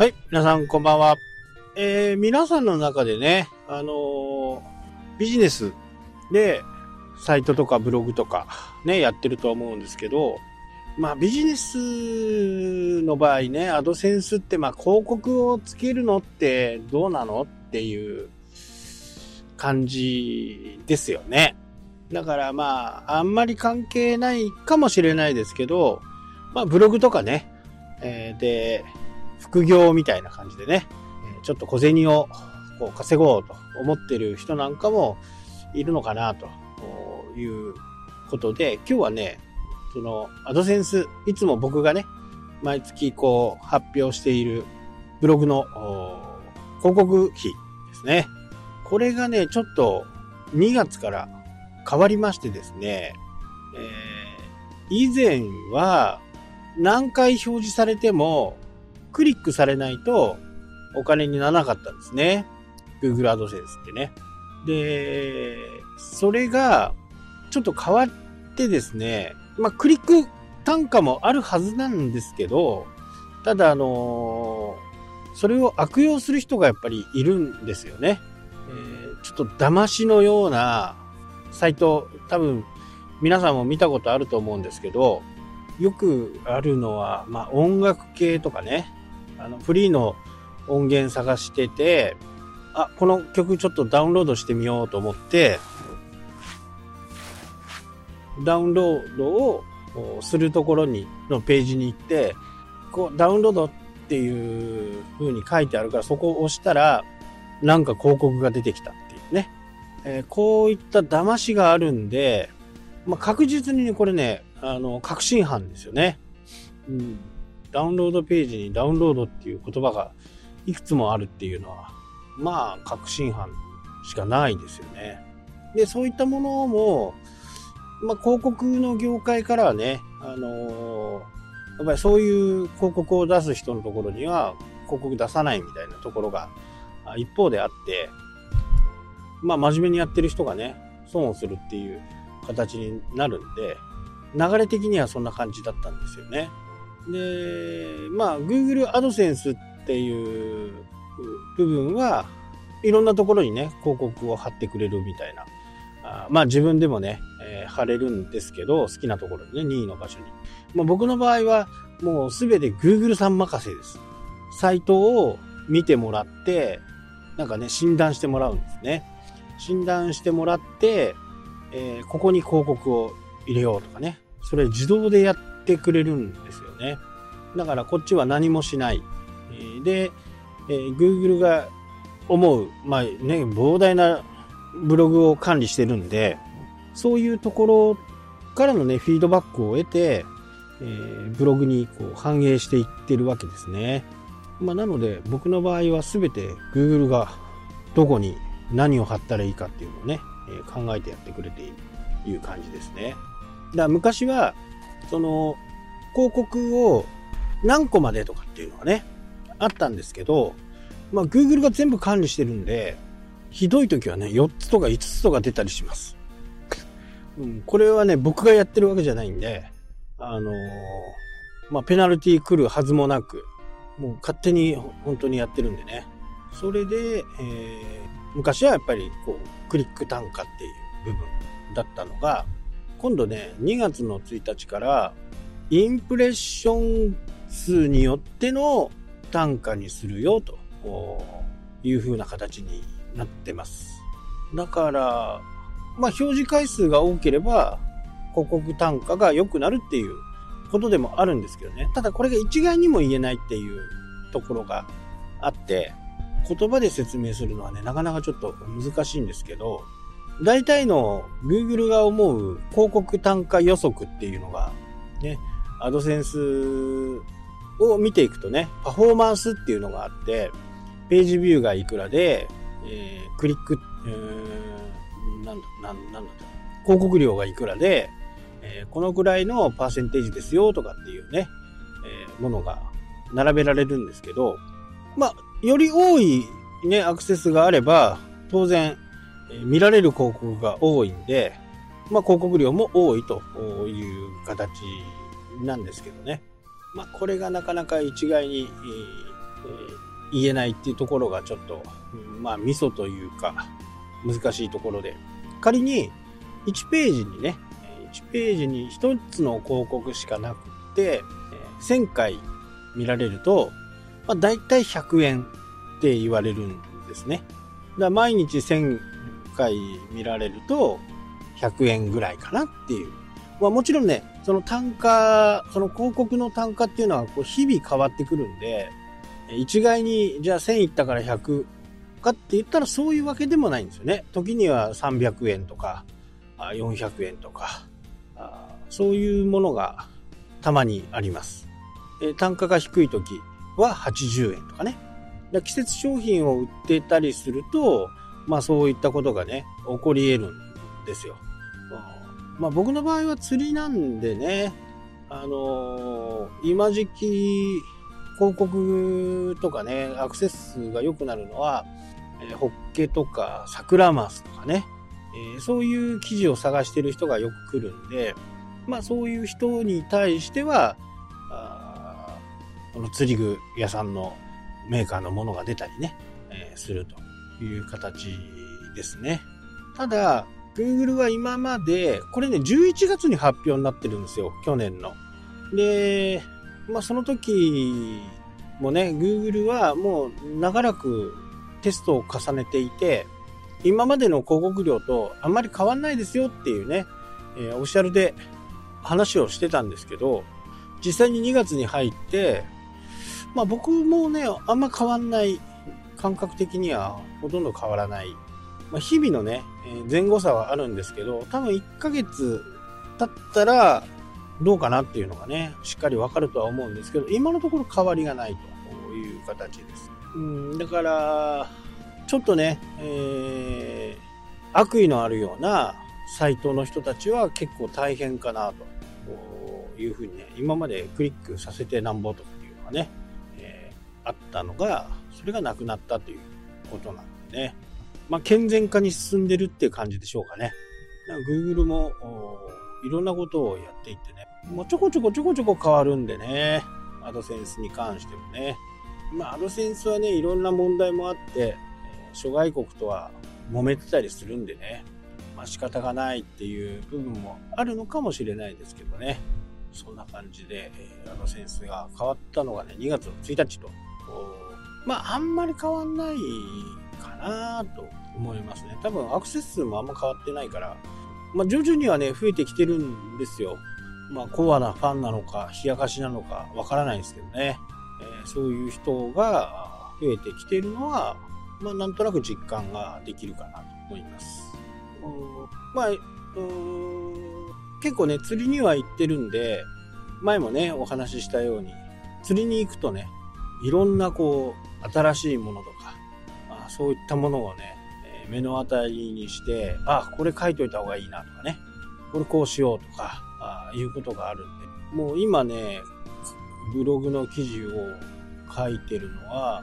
はい、皆さんこんばんは。えー、皆さんの中でね、あのービジネスで、サイトとかブログとかね、やってると思うんですけど、まあビジネスの場合ね、アドセンスってまあ広告をつけるのってどうなのっていう感じですよね。だからまあ、あんまり関係ないかもしれないですけど、まあブログとかね、えーで、副業みたいな感じでね、えーちょっと小銭をこう稼ごうと思ってる人なんかもいるのかなということで、今日はね、そのアドセンス、いつも僕がね、毎月こう発表しているブログのお広告費ですね。これがね、ちょっと2月から変わりましてですね、えー以前は何回表示されてもクリックされないとお金にならなかったんですね。Google AdSense ってね。で、それがちょっと変わってですね、まあ、クリック単価もあるはずなんですけど、ただあのそれを悪用する人がやっぱりいるんですよね。えーちょっと騙しのようなサイト、多分皆さんも見たことあると思うんですけど、よくあるのは、まあ、音楽系とかね、あの、フリーの音源探してて、あ、この曲ちょっとダウンロードしてみようと思って、ダウンロードをするところに、のページに行って、こう、ダウンロードっていう風に書いてあるから、そこを押したら、なんか広告が出てきたっていうね。えーこういった騙しがあるんで、まあ、確実にね、これね、あの、確信犯ですよね。うん。ダウンロードページにダウンロードっていう言葉がいくつもあるっていうのは、まあ、確信犯しかないですよね。で、そういったものも、まあ、広告の業界からはね、あのーやっぱりそういう広告を出す人のところには広告出さないみたいなところが一方であって、まあ真面目にやってる人がね、損をするっていう形になるんで、流れ的にはそんな感じだったんですよね。で、まあ Google AdSense っていう部分はいろんなところにね、広告を貼ってくれるみたいな。あまあ自分でもね、えー貼れるんですけど、好きなところにね、任意の場所に。まあ、僕の場合はもうすべて Google さん任せです。サイトを見てもらって、なんかね、診断してもらうんですね。診断してもらって、えーここに広告を入れようとかね。それ自動でやってくれるんですよね。だからこっちは何もしない。で、えー Google が思う、まあね、膨大なブログを管理してるんで、そういうところからのね、フィードバックを得て、えーブログにこう反映していってるわけですね。まあ、なので僕の場合は全て Google がどこに何を貼ったらいいかっていうのをね、考えてやってくれているという感じですね。だから昔は、その、広告を何個までとかっていうのはね、あったんですけど、まあ Google が全部管理してるんで、ひどい時はね、4つとか5つとか出たりします。うん、これはね、僕がやってるわけじゃないんで、あのーまあ、ペナルティー来るはずもなく、もう勝手に本当にやってるんでね。それで、えー昔はやっぱりこう、クリック単価っていう部分だったのが、今度ね、2月の1日から、インプレッション数によっての単価にするよとこういう風な形になってます。だから、まあ表示回数が多ければ広告単価が良くなるっていうことでもあるんですけどね。ただこれが一概にも言えないっていうところがあって、言葉で説明するのはね、なかなかちょっと難しいんですけど、大体の Google が思う広告単価予測っていうのが、ね、アドセンスを見ていくとね、パフォーマンスっていうのがあって、ページビューがいくらで、えークリック、えーなんだ、なんなんだ広告量がいくらで、えーこのくらいのパーセンテージですよとかっていうね、えーものが並べられるんですけど、まあ、より多いね、アクセスがあれば、当然、見られる広告が多いんで、まあ、広告量も多いという形なんですけどね。まあ、これがなかなか一概に、え、言えないっていうところがちょっと、まあ、ミソというか、難しいところで。仮に、1ページにね、1ページに1つの広告しかなくて、1000回見られると、まあ、大体100円って言われるんですね。だ毎日1000回見られると100円ぐらいかなっていう。まあもちろんね、その単価、その広告の単価っていうのはこう日々変わってくるんで、一概にじゃあ1000いったから100かって言ったらそういうわけでもないんですよね。時には300円とか400円とか、そういうものがたまにあります。単価が低い時は80円とかね。季節商品を売ってたりすると、まあそういったことがね、起こり得るんですよ。まあ僕の場合は釣りなんでね、あのー、今時期広告とかね、アクセス数が良くなるのは、えー、ホッケとかサクラマスとかね、えー、そういう記事を探してる人がよく来るんで、まあそういう人に対しては、あこの釣り具屋さんのメーカーのものが出たりね、えー、するという形ですね。ただ、Google は今まで、これね、11月に発表になってるんですよ、去年の。で、まあその時もね、Google はもう長らくテストを重ねていて、今までの広告料とあんまり変わんないですよっていうね、えー、オフィシャルで話をしてたんですけど、実際に2月に入って、まあ僕もね、あんま変わんない、感覚的にはほとんど変わらない。まあ、日々のね、前後差はあるんですけど、多分1ヶ月経ったらどうかなっていうのがね、しっかりわかるとは思うんですけど、今のところ変わりがないという形です。うん、だから、ちょっとね、えー、悪意のあるようなサイトの人たちは結構大変かなというふうにね、今までクリックさせてなんぼとかっていうのがね、あったのが、それがなくなったということなんでね。まあ、健全化に進んでるっていう感じでしょうかね。Google もいろんなことをやっていってね、もうちょこちょこちょこちょこ変わるんでね、アドセンスに関してもね。まあ、アドセンスはね、いろんな問題もあって、諸外国とは揉めてたりするんでね、まあ、仕方がないっていう部分もあるのかもしれないですけどね。そんな感じで、えー、あのセンスが変わったのがね、2月の1日と。まあ、あんまり変わんないかなと思いますね。多分アクセス数もあんま変わってないから、まあ、徐々にはね、増えてきてるんですよ。まあ、コアなファンなのか、冷やかしなのか、わからないんですけどね。えー、そういう人が増えてきてるのは、まあ、なんとなく実感ができるかなと思います。まあ、結構ね、釣りには行ってるんで、前もね、お話ししたように、釣りに行くとね、いろんなこう、新しいものとか、あそういったものをね、え目の当たりにして、あ、これ書いといた方がいいなとかね、これこうしようとか、あいうことがあるんで、もう今ね、ブログの記事を書いてるのは、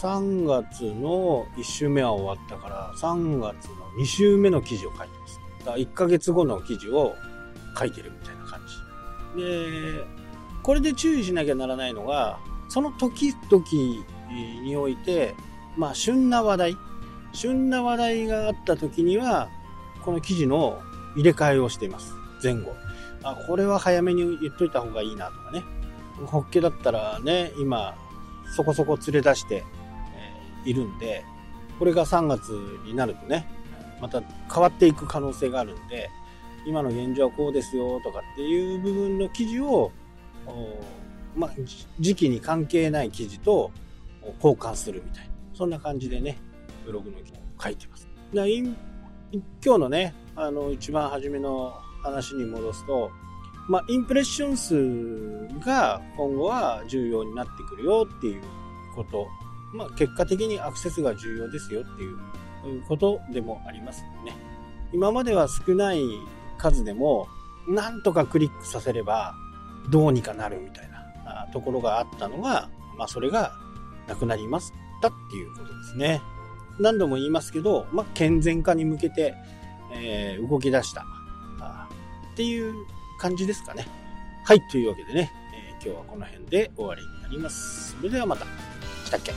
3月の1週目は終わったから、3月の2週目の記事を書いてます。だから1ヶ月後の記事を書いてるみたいな感じ。で、これで注意しなきゃならないのが、その時々において、まあ、旬な話題、旬な話題があった時には、この記事の入れ替えをしています。前後。あ、これは早めに言っといた方がいいなとかね。ホッケだったらね、今、そこそこ連れ出して、いるんで、これが3月になるとね、また変わっていく可能性があるんで、今の現状はこうですよとかっていう部分の記事を、まあ、時期に関係ない記事と交換するみたいな、そんな感じでね、ブログの記事を書いてます。で今日のね、あの、一番初めの話に戻すと、まあ、インプレッション数が今後は重要になってくるよっていうことまあ、結果的にアクセスが重要ですよっていうことでもありますね。今までは少ない数でも、なんとかクリックさせれば、どうにかなるみたいなところがあったのが、まあ、それがなくなりましたっていうことですね。何度も言いますけど、まあ、健全化に向けて、えー、動き出したっていう感じですかね。はい、というわけでね、えー、今日はこの辺で終わりになります。それではまた。したっけ？